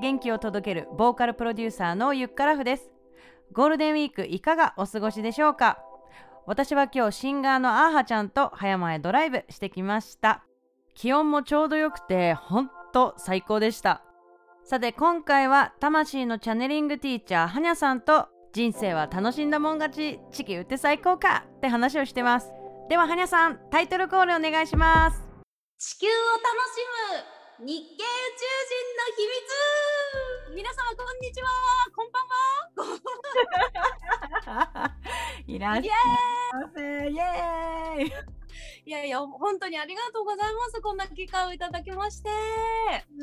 元気を届けるボーカルプロデューサーのゆっからふです。ゴールデンウィークいかがお過ごしでしょうか？私は今日シンガーのアーハちゃんと葉山へドライブしてきました。気温もちょうどよくてほんと最高でした。さて今回は魂のチャネリングティーチャーはにゃさんと人生は楽しんだもん勝ち地球って最高か？って話をしてます。でははにゃさんタイトルコールお願いします。地球を楽しむ日系宇宙人の秘密んにちは。こんばんは。いらっしゃいませ。イエーイ。いやいや本当にありがとうございます。こんな機会をいただきまして。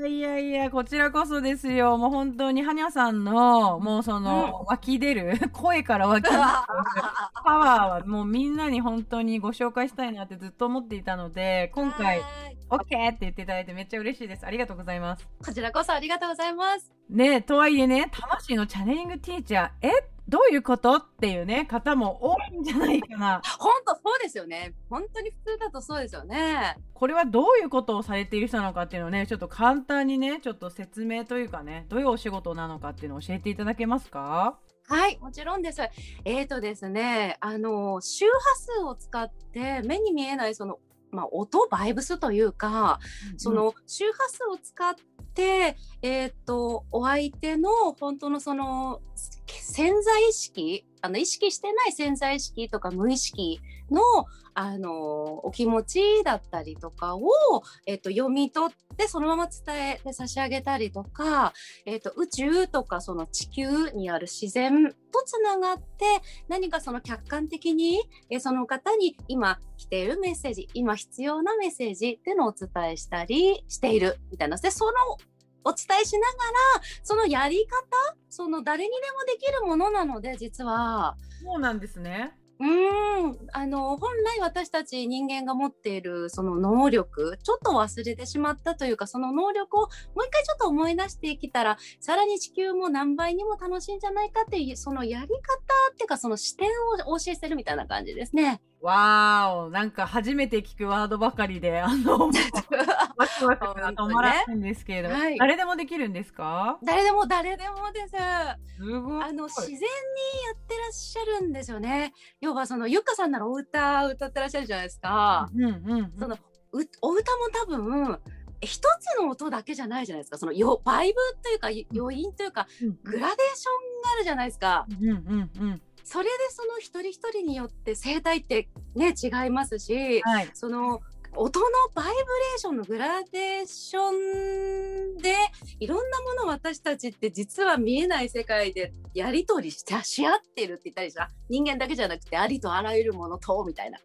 いやいやこちらこそですよ。もう本当にはにゃさんのもうその、湧き出る 声から湧き出る パワーはもうみんなに本当にご紹介したいなってずっと思っていたので今回 OK って言っていただいてめっちゃ嬉しいです。ありがとうございます。こちらこそありがとうございますねとはいえね魂のチャネリングティーチャーえどういうことっていうね方も多いんじゃないかな。本当そうですよね。本当に普通だとそうですよね。これはどういうことをされている人なのかっていうのをねちょっと簡単にねちょっと説明というかねどういうお仕事なのかっていうのを教えていただけますか？はい、もちろんです。えーとですね、あの、周波数を使って目に見えないその、まあ、音、バイブスというか、その周波数を使って、えっ、と、お相手の本当のその潜在意識、あの意識してない潜在意識とか無意識の、あの、お気持ちだったりとかを、えっ、と、読み取ってそのまま伝えて差し上げたりとか、えっ、と、宇宙とかその地球にある自然とつながって、何かその客観的に、えーその方に今来ているメッセージ、今必要なメッセージっていうのをお伝えしたりしているみたいな。で、そのお伝えしながら、そのやり方、その誰にでもできるものなので、実は、そうなんですねうん、あの、本来私たち人間が持っているその能力、ちょっと忘れてしまったというか、その能力をもう一回ちょっと思い出してきたら、さらに地球も何倍にも楽しいんじゃないかっていう、そのやり方っていうか、その視点をお教えしてるみたいな感じですね。わーおなんか初めて聞くワードばかりであの ワクワクが止まらないんですけれども、はい。誰でもできるんですか？誰でも誰でもです。すごい。あの、自然にやってらっしゃるんですよね。要はその、ゆっかさんならお歌歌ってらっしゃるじゃないですか。うんうんそのうお歌も多分一つの音だけじゃないじゃないですか。そのよバイブというかよ余韻というかうん。グラデーションがあるじゃないですか。うんうんうんそれでその一人一人によって声帯ってね違いますしはい。その音のバイブレーションのグラデーションでいろんなものを私たちって実は見えない世界でやり取りしてし合ってるって言ったりした人間だけじゃなくてありとあらゆるものとみたいな。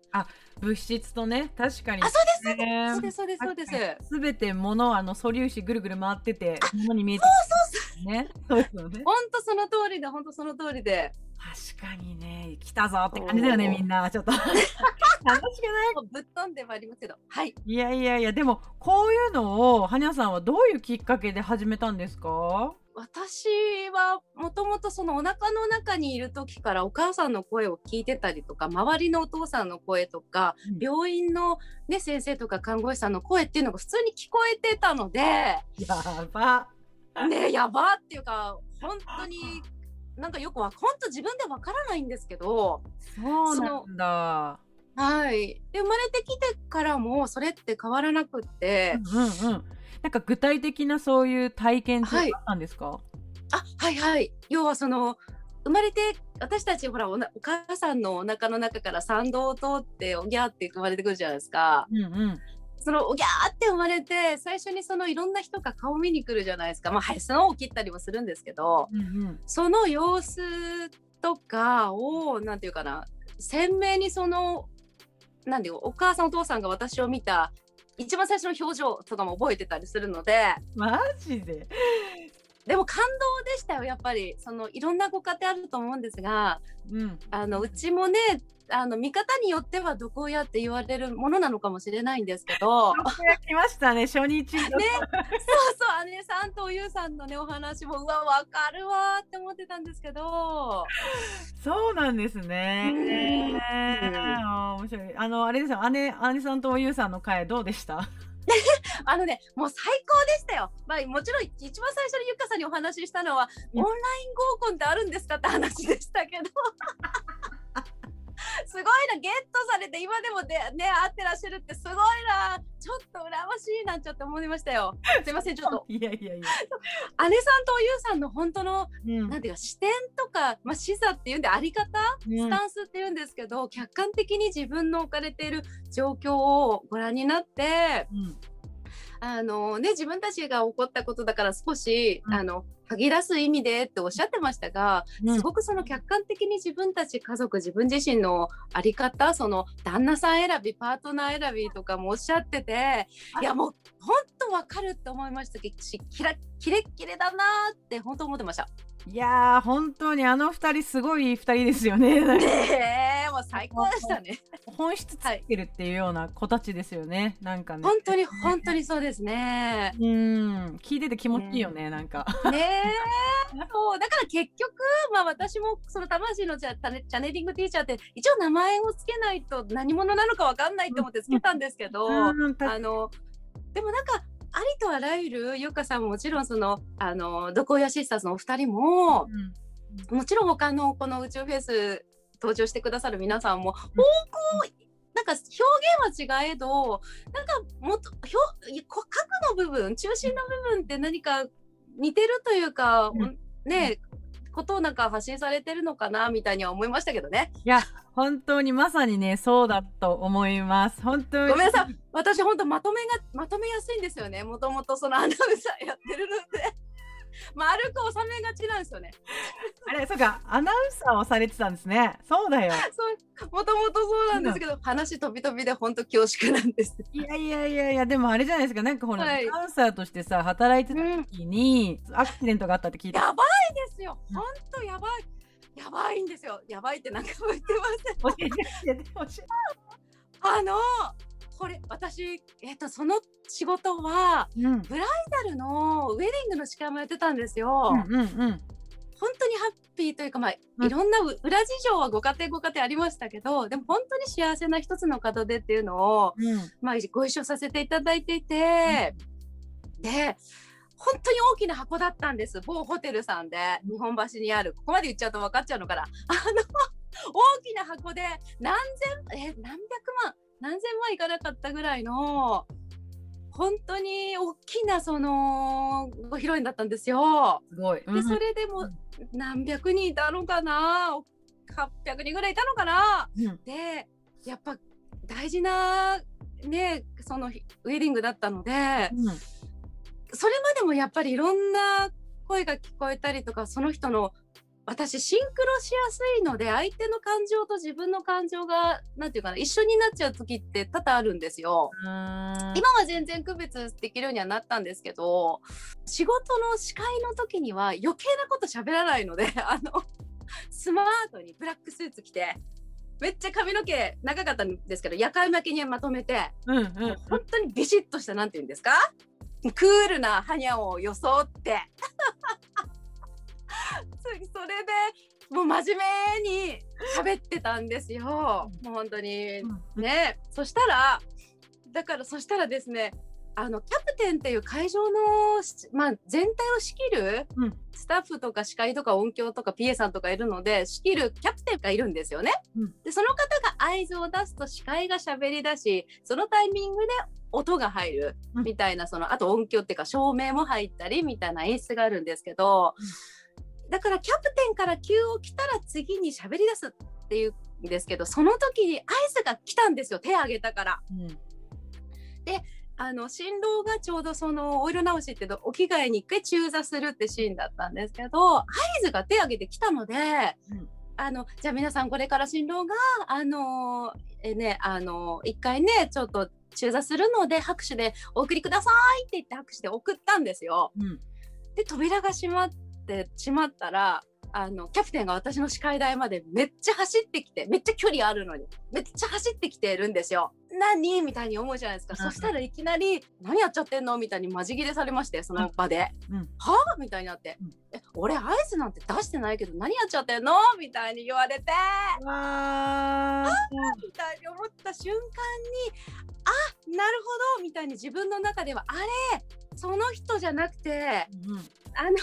物質とね確かに。あそうですね。そうですそうですそうです。すべて物はあの素粒子ぐるぐる回ってて物に見えてくるね。そうですよね。本当その通りで本当その通りで確かにね来たぞって感じだよねみんなちょっと。楽しくない？ぶっ飛んでまいりますけどはい。いやいやいやでもこういうのをはにゃさんはどういうきっかけで始めたんですか？私はもともとそのお腹の中にいる時からお母さんの声を聞いてたりとか周りのお父さんの声とか、うん。病院の、ね、先生とか看護師さんの声っていうのが普通に聞こえてたのでやばねやばっていうか本当になんかよくわ本当自分でわからないんですけどそうなんだ。はい。で生まれてきてからもそれって変わらなくって。うんうんうん。なんか具体的なそういう体験ってあったんですか、あはいはい。要はその生まれて私たちほらおなお母さんのお腹の中から産道を通っておぎゃーって生まれてくるじゃないですか。うんうんそのおぎゃーって生まれて最初にそのいろんな人が顔見に来るじゃないですか。まあはいスノーを切ったりもするんですけどうんうん。その様子とかをなんていうかな鮮明にそのなんていうお母さんお父さんが私を見た一番最初の表情とかも覚えてたりするのでマジで？でも感動でしたよやっぱり。そのいろんなご家庭あると思うんですがうん。あのうちもねあの見方によっては毒親って言われるものなのかもしれないんですけど。来ましたね初日の。ねそうそう姉さんとおゆうさんのねお話もうわわかるわーって思ってたんですけど。そうなんですね。面白い。あの、あれですよ。姉、姉さんとおゆうさんの会どうでした？あのねもう最高でしたよ。まあ、もちろん一番最初にゆっかさんにお話ししたのは、うん。オンライン合コンってあるんですかって話でしたけどすごいなゲットされて今でもでね会ってらっしゃるってすごいな。ちょっと羨ましいなんちゃって思いましたよ。すいませんちょっと。いやいやいや。姉さんとおゆうさんの本当のうん。なんていうか視点とか、まあ、視座っていうんであり方スタンスっていうんですけど、客観的に自分の置かれている状況をご覧になってうん。あのね、自分たちが起こったことだから少し、うん。あの、吐き出す意味でっておっしゃってましたが、うんすごくその客観的に自分たち家族、自分自身のあり方、その旦那さん選び、パートナー選びとかもおっしゃってて、いやもう本当わかるって思いましたし、キラキレッキレだなーって本当思ってました。いやー本当にあの二人すごい二人ですよね。ねえ、もう最高でしたね。本質ついてるっていうような子たちですよね。なんかね。本当に本当にそうですね。うん聞いてて気持ちいいよね、なんか。ねえ。そうだから結局、まあ、私もその魂のチャチャネチャネリングティーチャーって一応名前をつけないと何者なのかわかんないと思ってつけたんですけど、あのでもなんかありとあらゆるゆかさんももちろんそのあの毒親シスターズのお二人もうんもちろん他のこの宇宙フェイス登場してくださる皆さんも方向なんか表現は違えどなんかもっと表こ核の部分中心の部分って何か似てるというか、うんねことをなんか発信されてるのかなみたいには思いましたけどね。いや本当にまさにねそうだと思います。本当にごめんなさい。私本当まとめがまとめやすいんですよね。もともとそのアナウンサーやってるので。丸く収めがちなんですよね。あれそうかアナウンサーをされてたんですね。そうだよ。そうもともとそうなんですけど、話飛び飛びで本当恐縮なんです。いやいやいやいやでもあれじゃないですかなんかほら、はいアナウンサーとしてさ働いてた時に、アクシデントがあったって聞いた。やばいですよ。うん本当やばい。やばいんですよ。やばいってなんかも言ってません。教えて教えてあの、これ私、えっと、その仕事は、うんブライダルのウェディングの司会もやってたんですよ。うんうんうん本当にハッピーというか、まあ、うんいろんなう裏事情はご家庭ご家庭ありましたけど、でも本当に幸せな一つの門出っていうのを、うんまあ、ご一緒させていただいていて、で、本当に大きな箱だったんです。某ホテルさんで、日本橋にある。ここまで言っちゃうと分かっちゃうのかな。あの、大きな箱で何千、え、何百万、何千万いかなかったぐらいの、本当に大きなそのご披露宴だったんですよ。すごい。で、うんそれでもうん何百人いたのかな ?800 人ぐらいいたのかな？うんで、やっぱ大事なね、その日ウェディングだったので、うんそれまでもやっぱりいろんな声が聞こえたりとか、その人の私シンクロしやすいので相手の感情と自分の感情がなんていうかな一緒になっちゃう時って多々あるんですよ。今今は全然区別できるようにはなったんですけど仕事の司会の時には余計なこと喋らないので あのスマートにブラックスーツ着てめっちゃ髪の毛長かったんですけど夜会負けにまとめて、うんうん本当にビシッとしたなんて言うんですか？クールなハニャを装って そ それでもう真面目に喋ってたんですよ。もう本当に。うん。ね。そしたらだからそしたらですねあのキャプテンっていう会場のし、まあ、全体を仕切るうん。スタッフとか司会とか音響とか PA さんとかいるので仕切るキャプテンがいるんですよね。うん。でその方が合図を出すと司会が喋り出しそのタイミングで音が入るうん。みたいなそのあと音響っていうか照明も入ったりみたいな演出があるんですけど、だからキャプテンから急を来たら次に喋り出すっていうんですけどその時に合図が来たんですよ手挙げたから。うんあの新郎がちょうどそのお色直しっていうのお着替えに一回中座するってシーンだったんですけど合図が手挙げてきたので、うんあのじゃあ皆さんこれから新郎があのえねあの一回ねちょっと中座するので拍手でお送りくださいって言って拍手で送ったんですよ。うんで扉が閉まってしまったらあのキャプテンが私の視界台までめっちゃ走ってきてめっちゃ距離あるのにめっちゃ走ってきてるんですよ。何？みたいに思うじゃないですか。うんそしたらいきなり「何やっちゃってんの?」みたいにマジ切れされましてその場で「うん。は？あ?」みたいになって。うん「え俺合図なんて出してないけど何やっちゃってんの?」みたいに言われて。わー。みたいに思った瞬間に合なるほど。みたいに自分の中ではあれその人じゃなくてうん。あの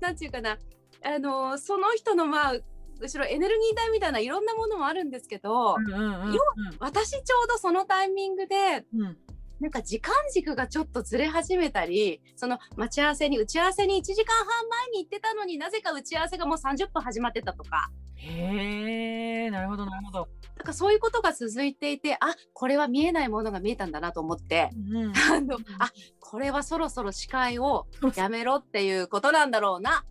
なんていうかなあのその人のまあ後ろエネルギー体みたいないろんなものもあるんですけど、うんうんうん私ちょうどそのタイミングでうん。うんなんか時間軸がちょっとずれ始めたりその待ち合わせに打ち合わせに1時間半前に行ってたのになぜか打ち合わせがもう30分始まってたとか。へえなるほどなるほど。なんかそういうことが続いていてあこれは見えないものが見えたんだなと思って。うん あのあこれはそろそろ視界をやめろっていうことなんだろうな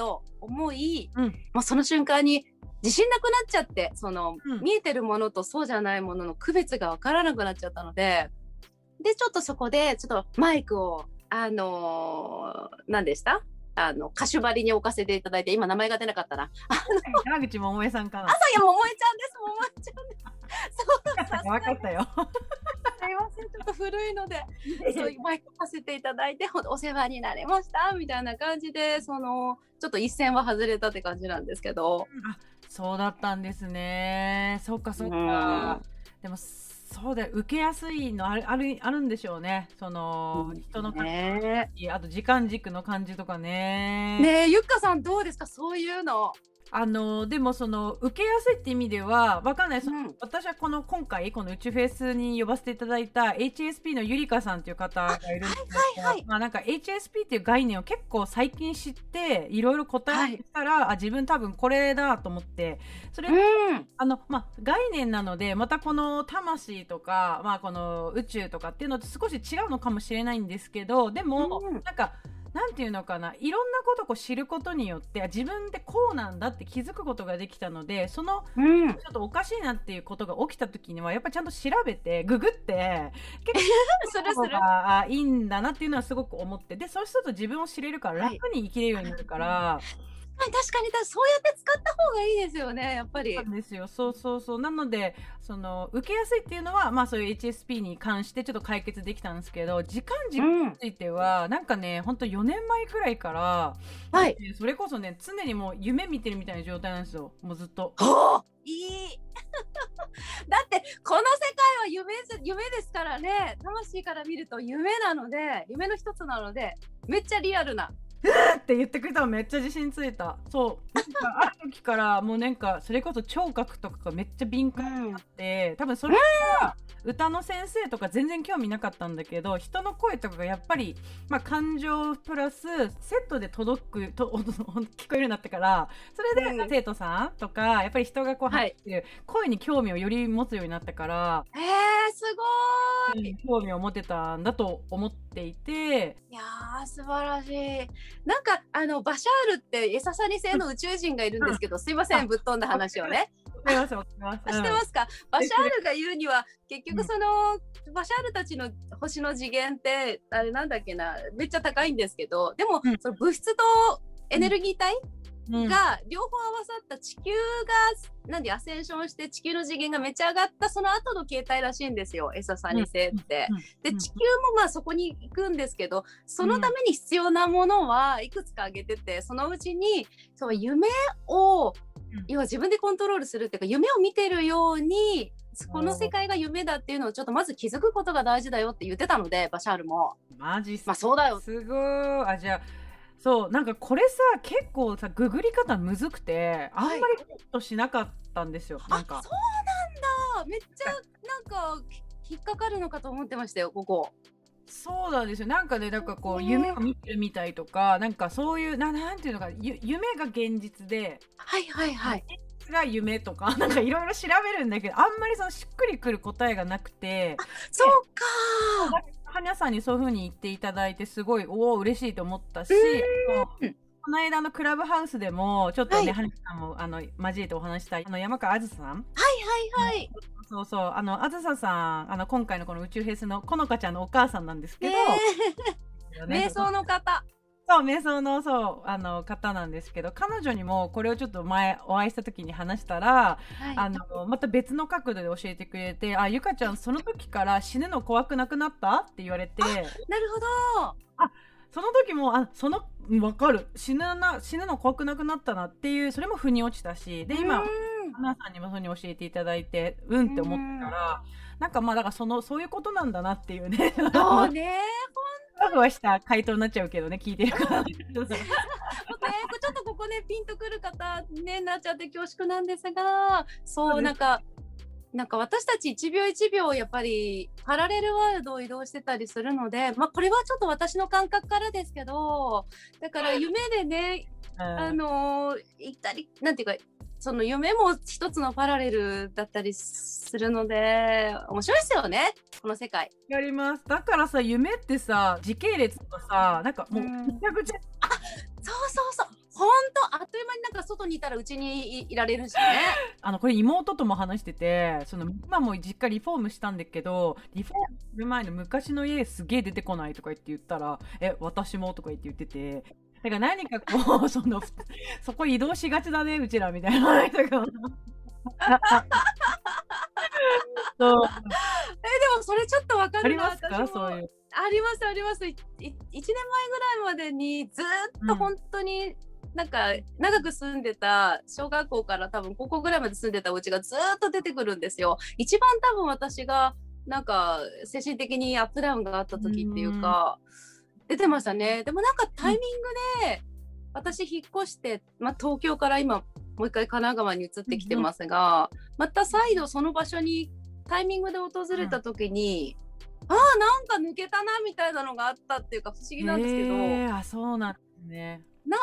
と思い、うんもうその瞬間に自信なくなっちゃってその、うん見えてるものとそうじゃないものの区別が分からなくなっちゃったのででちょっとそこでちょっとマイクをあのー何でした？あの歌手張りに置かせていただいて今名前が出なかったな。山口百恵さんかな。あそういや桃江ちゃんです桃江ちゃんです。そう分かったよ。すいませんちょっと古いので。そうマイクさせていただいてお世話になりましたみたいな感じでそのちょっと一線は外れたって感じなんですけど。あそうだったんですね。そうかそうか。でもそうだよ受けやすいのあるあるあるんでしょうね。その人の感ねじ、あと時間軸の感じとかね。えねえゆっかさんどうですか？そういうの。あのでもその受けやすいって意味ではわかんない、そのうん。私はこの今回この宇宙フェスに呼ばせていただいた HSP のゆりかさんっていう方がいるんですけど、はいはいはい。まあなんか HSP っていう概念を結構最近知っていろいろ答えたら、あ自分多分これだと思ってそれ、うん。あのまあ、概念なのでまたこの魂とか、まあ、この宇宙とかっていうのと少し違うのかもしれないんですけどでも、うん。なんかなんていうのかないろんなことをこう知ることによってあ自分でこうなんだって気づくことができたのでそのうん。ちょっとおかしいなっていうことが起きた時にはやっぱりちゃんと調べてググって するする。があいいんだなっていうのはすごく思ってでそうすると自分を知れるからはい楽に生きれるようになるから。確かにだそうやって使った方がいいですよねやっぱり。ですよそうそうそうなのでその受けやすいっていうのはまあそういう HSP に関してちょっと解決できたんですけど時間軸については、なんかねほんと4年前くらいから、はい。えそれこそね常にもう夢見てるみたいな状態なんですよもうずっと。はあいい だってこの世界は夢ず夢ですからね魂から見ると夢なので夢の一つなのでめっちゃリアルなって言ってくれたのめっちゃ自信ついた。そう。ある時からもうなんかそれこそ聴覚とかがめっちゃ敏感になって多分それは歌の先生とか全然興味なかったんだけど人の声とかがやっぱり、まあ、感情プラスセットで届くと 聞こえるようになってからそれで、うん。生徒さんとかやっぱり人がこうはい話してる声に興味をより持つようになったから、えー、すごーい。興味を持てたんだと思っていて。いやー素晴らしいなんかあのバシャールってエササニ星の宇宙人がいるんですけど、すいませんぶっ飛んだ話をね。知ってますか、バシャールが言うには結局その、バシャールたちの星の次元ってあれなんだっけなめっちゃ高いんですけどでも、うん。その物質とエネルギー体うんが両方合わさった地球が何でアセンションして地球の次元がめっちゃ上がったその後の形態らしいんですよエササニ星って。で地球もまあそこに行くんですけどそのために必要なものはいくつか挙げててそのうちにそう夢をうん要は自分でコントロールするっていうか夢を見てるようにこの世界が夢だっていうのをちょっとまず気づくことが大事だよって言ってたのでバシャールも。マジっすまあそうだよ。すごいあじゃあそうなんかこれさ結構さググり方むずくてあんまりヒットしなかったんですよ、なんか。あそうなんだ。めっちゃなんか引っかかるのかと思ってましたよここ。そうなんですよ。なんかねなんかこうね夢を見てるみたいとかなんかそういうななんていうのかゆ夢が現実ではいはいはい。現実が夢とかなんかいろいろ調べるんだけどあんまりそのしっくりくる答えがなくてそうさんにそういう風に言っていただいてすごいおお嬉しいと思ったし、うん。この間のクラブハウスでもちょっとね、はい。はさんもあの交えてお話したいあの山川あずさん。はいはいはい。そうそうあのあずささんあの今回のこの宇宙フェスのこのかちゃんのお母さんなんですけねど、えね。瞑想の方。そう瞑想のそうあの方なんですけど彼女にもこれをちょっと前お会いした時に話したらはいあのまた別の角度で教えてくれて「あゆかちゃんその時から死ぬの怖くなくなった?」って言われてなるほど。その時もあその分かる死ぬな死ぬの怖くなくなったなっていうそれも腑に落ちたしで今花さんにもそうに教えていただいてうんって思ったから、なんかまあだからそのそういうことなんだなっていうねふそうね。わふわした回答になっちゃうけどね聞いてるから。ね、ちょっとここね、ピンとくる方、ね、なっちゃって恐縮なんですが、そう、なんか、なんか私たち1秒1秒やっぱりパラレルワールドを移動してたりするので、まあこれはちょっと私の感覚からですけど、だから夢でね、あのー行ったり、なんていうか、その夢も一つのパラレルだったりするので、面白いですよね、この世界。やりますだからさ夢ってさ時系列とかさなんかもううんめちゃくちゃそうそうそう。本当あっという間になんか外にいたらうちにいいられるしね。あのこれ妹とも話しててその今も実家リフォームしたんだけどリフォームする前の昔の家すげえ出てこないとか言って言ったら「え私も」とか言って言っててだから何かこうその そこ移動しがちだねうちらみたいな そう。えでもそれちょっとわかるなありますそういう。ありますあります。いい1年前ぐらいまでにずーっと本当に、なんか長く住んでた小学校から多分高校ぐらいまで住んでたお家がずーっと出てくるんですよ。一番多分私がなんか精神的にアップダウンがあった時っていうか、出てましたね。でもなんかタイミングで、私引っ越して、まあ、東京から今もう一回神奈川に移ってきてますが、また再度その場所にタイミングで訪れた時に、ああなんか抜けたなみたいなのがあったっていうか不思議なんですけど、へーあそうなんですね。な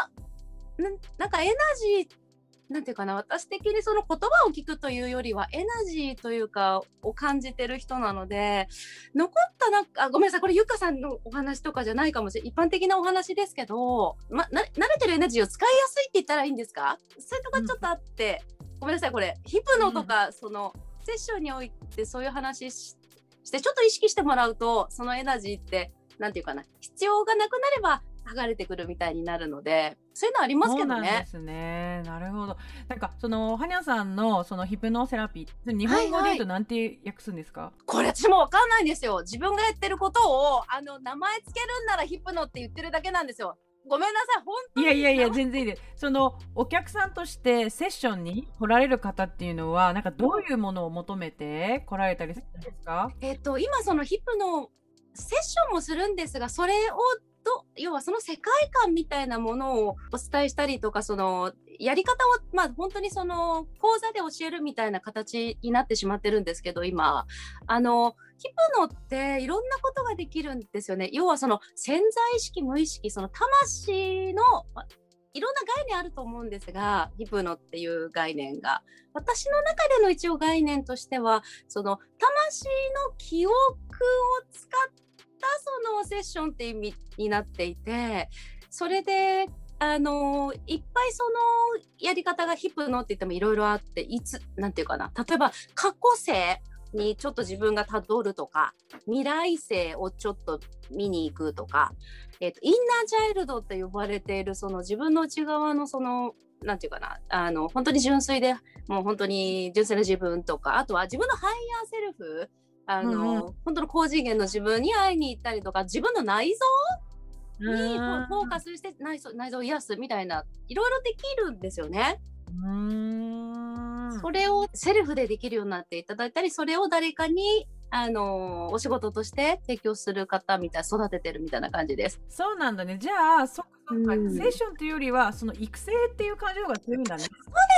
ななんかエナジーなんていうかな私的にその言葉を聞くというよりはエナジーというかを感じてる人なので残ったなんかあごめんなさいこれゆかさんのお話とかじゃないかもしれない。一般的なお話ですけど、ま、な慣れてるエナジーを使いやすいって言ったらいいんですか？それとかちょっとあって、ごめんなさいこれ。ヒプノとか、そのセッションにおいてそういう話ししてちょっと意識してもらうとそのエナジーってなんていうかな必要がなくなれば剥がれてくるみたいになるのでそういうのありますけどそうでね。すね。なるほど。なんかそのハニャさんのそのヒプノセラピー日本語で言うとなんて訳すんですか？これ私もわかんないんですよ。自分がやってることをあの名前つけるんならヒプノって言ってるだけなんですよ。ごめんなさい本当にいやいやいや全然いいです。そのお客さんとしてセッションに来られる方っていうのはなんかどういうものを求めて来られたりするんですか？えっ、と今そのヒプノセッションもするんですがそれをと要はその世界観みたいなものをお伝えしたりとかそのやり方をまあ本当にその講座で教えるみたいな形になってしまってるんですけど今。あのヒプノっていろんなことができるんですよね。要はその潜在意識無意識その魂のいろんな概念あると思うんですがヒプノっていう概念が。私の中での一応概念としてはその魂の記憶を使ったそのセッションって意味になっていてそれであのいっぱいそのやり方がヒップノって言ってもいろいろあっていつなんていうかな。例えば過去世にちょっと自分がたどるとか未来世をちょっと見に行くとか、えっとインナーチャイルドって呼ばれているその自分の内側のそのなんていうかな。あの本当に純粋でもう本当に純粋な自分とかあとは自分のハイヤーセルフあの、うんうん本当の高次元の自分に会いに行ったりとか自分の内臓にフォーカスして内臓内臓を癒すみたいないろいろできるんですよね。うーんそれをセルフでできるようになっていただいたりそれを誰かにあのお仕事として提供する方みたい育ててるみたいな感じです。そうなんだね。じゃあそっかそっか、うんセッションというよりはその育成っていう感情が強いんだね。で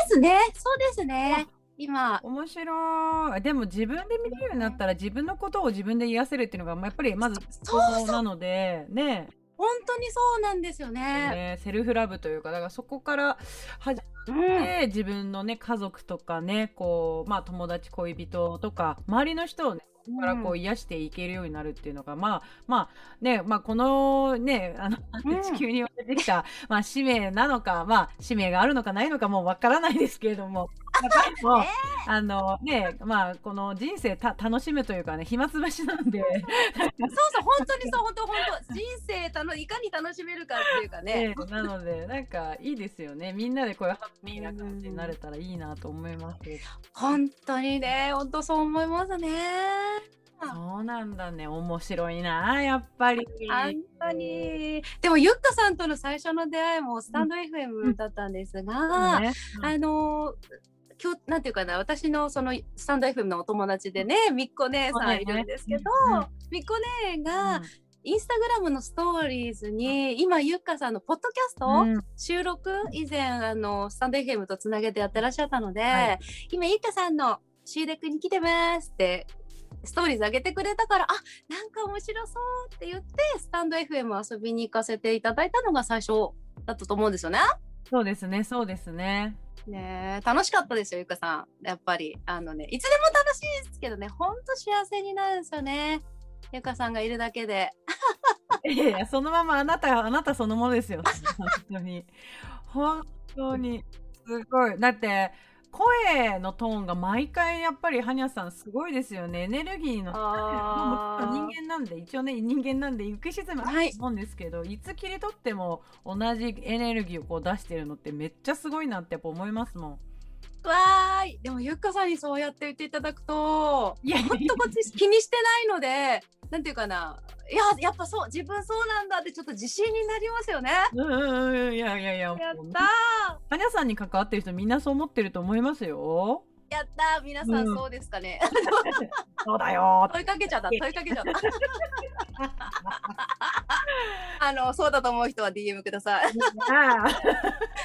すね。そうですね。今。面白い。でも自分で見れるようになったら自分のことを自分で癒せるっていうのがまあやっぱりまずそう方法なのでね。本当にそうなんですよね。ねセルフラブというかだからそこから始うん。めて自分のね家族とかねこうまあ友達恋人とか周りの人をねここからこう癒していけるようになるっていうのが、まあまあねまあこのねあのうん地球に出てきた、まあ使命なのかまあ使命があるのかないのかもうわからないですけれども。やっぱりもう あのねまあこの人生た楽しむというかね暇つぶしなんで、そうそう本当にそう本当本当人生たのいかに楽しめるかっていうかね。ねなのでなんかいいですよねみんなでこういうハッピーな感じになれたらいいなと思います。本当にね本当そう思いますね。そうなんだね。面白いなやっぱり。本当に。でもゆっかさんとの最初の出会いもスタンド FM だったんですが、ね。あの今日なんていうかな私のそのスタンド FM のお友達でねみっこ姉さんいるんですけど、うんうんみっこ姉が、インスタグラムのストーリーズに今ゆっかさんのポッドキャスト、うん。収録以前あのスタンド FM とつなげてやってらっしゃったので、はい。今ゆっかさんの収録に来てますってストーリーズ上げてくれたからあなんか面白そうって言ってスタンド FM 遊びに行かせていただいたのが最初だったと思うんですよね。そうですねそうですね。ねえ楽しかったですよゆかさん。やっぱりあのねいつでも楽しいですけどねほんと幸せになるんですよね。ゆかさんがいるだけで。いやいやそのままあなたあなたそのものですよ。本当に。本当に。すごい。だって声のトーンが毎回やっぱりはにゃさんすごいですよね。エネルギーの人間なんで一応ね人間なんで浮き沈むあはいると思うんですけど、い、つ切り取っても同じエネルギーをこう出してるのってめっちゃすごいなってやっぱ思いますもん。わーい。でもゆっかさんにそうやって言っていただくと いやいや。ほんとこっち気にしてないのでなんていうかな。いややっぱそう自分そうなんだってちょっと自信になりますよね。うんうんうんいやいやいややったーはにゃさんに関わってる人みんなそう思ってると思いますよ。やったー。皆さんうん。そうですかね、そうだよ問いかけちゃった。問いかけちゃった。あのそうだと思う人は DM ください。あ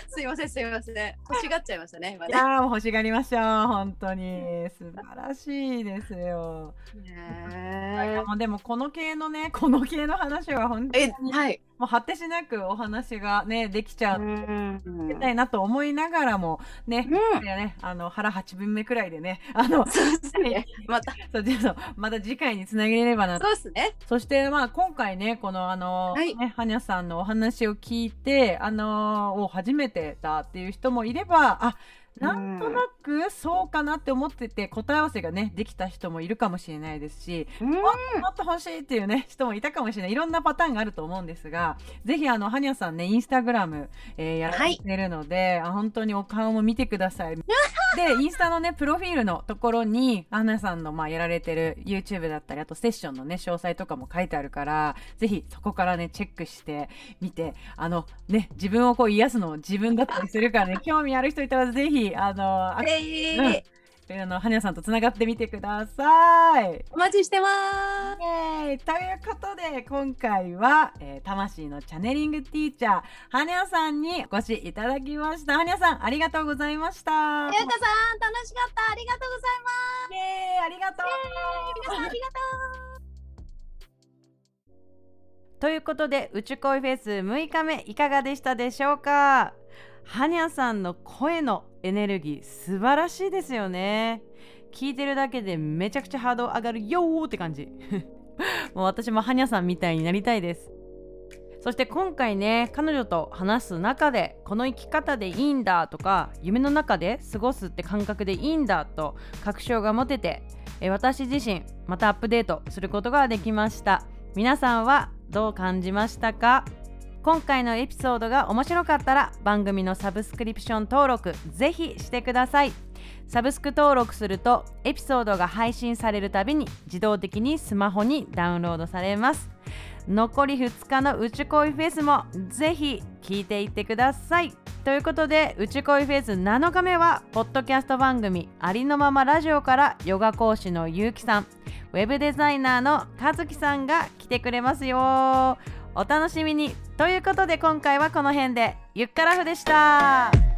すいませんすいません。欲しがっちゃいましたね今ね。いやーもう欲しがりましょう本当に。素晴らしいですよ、いねやもうでもこの系のねこの系の話は本当にえはいもう果てしなくお話がねできちゃう。うん。みたいなと思いながらもね、うん。いやねあの腹8分目くらいでねあのそうですね。また。そうちょっとまた次回につなげればなと。そうですね。そしてまあ今回ねこのあの、はい。ねはにゃさんのお話を聞いてあのを初めてだっていう人もいればあなんとなくそうかなって思ってて答え合わせがねできた人もいるかもしれないですしうん。もっと欲しいっていうね人もいたかもしれない。いろんなパターンがあると思うんですがぜひあのはにゃさんねインスタグラム、えーやられてるので、あ本当にお顔も見てください。でインスタのねプロフィールのところにはにゃさんのまあやられてる YouTube だったりあとセッションのね詳細とかも書いてあるからぜひそこからねチェックしてみてあのね自分をこう癒すのも自分だったりするからね興味ある人いたらぜひあのあぜひ、うん。あのはにゃさんとつながってみてください。お待ちしてます。イエーイ。ということで今回は、えー魂のチャネリングティーチャーはにゃさんにお越しいただきました。はにゃさんありがとうございました。ゆうかさん楽しかった。ありがとうございます。イエーイ。ありがとう。皆さんありがとということで宇宙恋フェス6日目いかがでしたでしょうか？はにゃさんの声のエネルギー素晴らしいですよね。聞いてるだけでめちゃくちゃハード上がるよーって感じ。もう私もはにゃさんみたいになりたいです。そして今回ね彼女と話す中でこの生き方でいいんだとか夢の中で過ごすって感覚でいいんだと確証が持ててえ私自身またアップデートすることができました。皆さんはどう感じましたか？今回のエピソードが面白かったら番組のサブスクリプション登録ぜひしてください。サブスク登録するとエピソードが配信されるたびに自動的にスマホにダウンロードされます。残り2日の宇宙恋フェスもぜひ聞いていってください。ということで宇宙恋フェス7日目はポッドキャスト番組ありのままラジオからヨガ講師のゆうきさんウェブデザイナーのかずきさんが来てくれますよ。お楽しみに。ということで今回はこの辺で。ゆっからふでした。